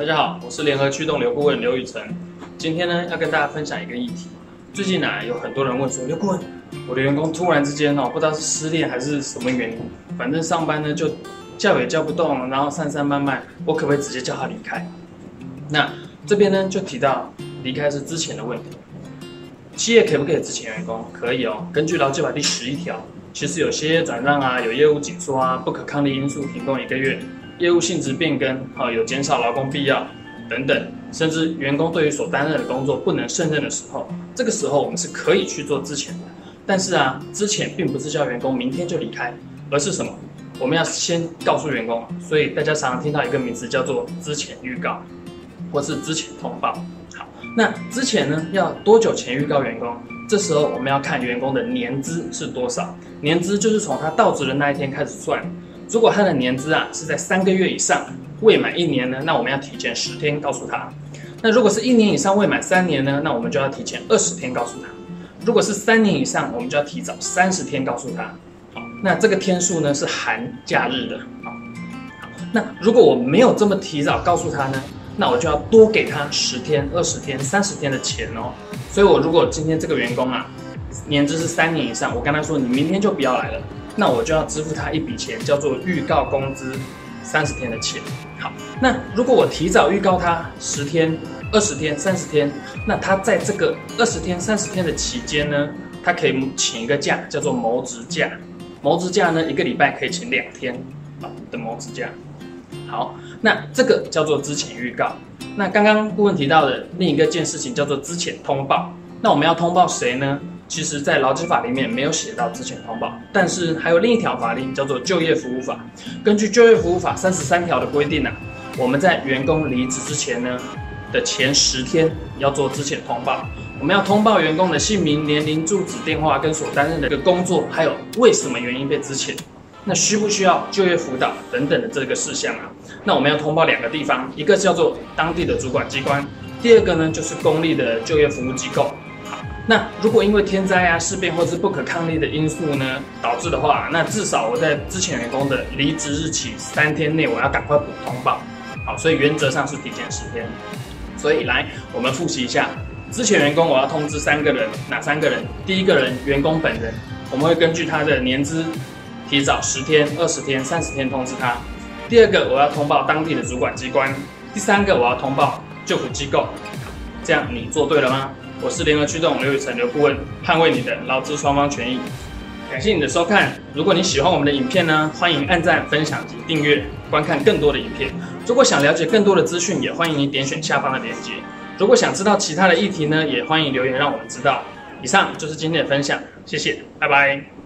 大家好，我是联合驱动刘顾问刘宇辰。今天呢，要跟大家分享一个议题。最近啊，有很多人问说，刘顾问，我的员工突然之间哦，不知道是失恋还是什么原因，反正上班呢就叫也叫不动，然后散散漫漫，我可不可以直接叫他离开？那这边呢就提到离开是之前的问题。企业可不可以资遣员工？可以哦。根据劳基法第十一条，其实有些转让啊，有业务紧缩啊，不可抗力因素停工一个月。业务性质变更，啊，有减少劳工必要等等，甚至员工对于所担任的工作不能胜任的时候，这个时候我们是可以去做之前的。但是啊，之前并不是叫员工明天就离开，而是什么？我们要先告诉员工。所以大家常常听到一个名词叫做之前预告，或是之前通报。好，那之前呢，要多久前预告员工？这时候我们要看员工的年资是多少，年资就是从他到职的那一天开始算。如果他的年资啊是在三个月以上，未满一年呢，那我们要提前十天告诉他。那如果是一年以上未满三年呢，那我们就要提前二十天告诉他。如果是三年以上，我们就要提早三十天告诉他。好，那这个天数呢是含假日的。好，那如果我没有这么提早告诉他呢，那我就要多给他十天、二十天、三十天的钱哦。所以我如果今天这个员工啊，年资是三年以上，我跟他说你明天就不要来了。那我就要支付他一笔钱，叫做预告工资，三十天的钱。好，那如果我提早预告他十天、二十天、三十天，那他在这个二十天、三十天的期间呢，他可以请一个假，叫做谋职假。谋职假呢，一个礼拜可以请两天啊的谋职假。好，那这个叫做之前预告。那刚刚顾问提到的另一个件事情叫做之前通报。那我们要通报谁呢？其实，在劳基法里面没有写到资遣通报，但是还有另一条法令叫做就业服务法。根据就业服务法三十三条的规定呢、我们在员工离职之前呢的前十天要做资遣通报。我们要通报员工的姓名、年龄、住址、电话跟所担任的一个工作，还有为什么原因被资遣，那需不需要就业辅导等等的这个事项啊？那我们要通报两个地方，一个叫做当地的主管机关，第二个呢就是公立的就业服务机构。那如果因为天灾啊、事变或是不可抗力的因素呢导致的话，那至少我在之前员工的离职日起三天内，我要赶快补通报。好，所以原则上是提前十天。所以来，我们复习一下，之前员工我要通知三个人，哪三个人？第一个人，员工本人，我们会根据他的年资，提早十天、二十天、三十天通知他。第二个，我要通报当地的主管机关。第三个，我要通报就服机构。这样你做对了吗？我是联合驱动刘宇成刘顾问，捍卫你的劳资双方权益。感谢你的收看。如果你喜欢我们的影片呢，欢迎按赞、分享及订阅，观看更多的影片。如果想了解更多的资讯，也欢迎你点选下方的链接。如果想知道其他的议题呢，也欢迎留言让我们知道。以上就是今天的分享，谢谢，拜拜。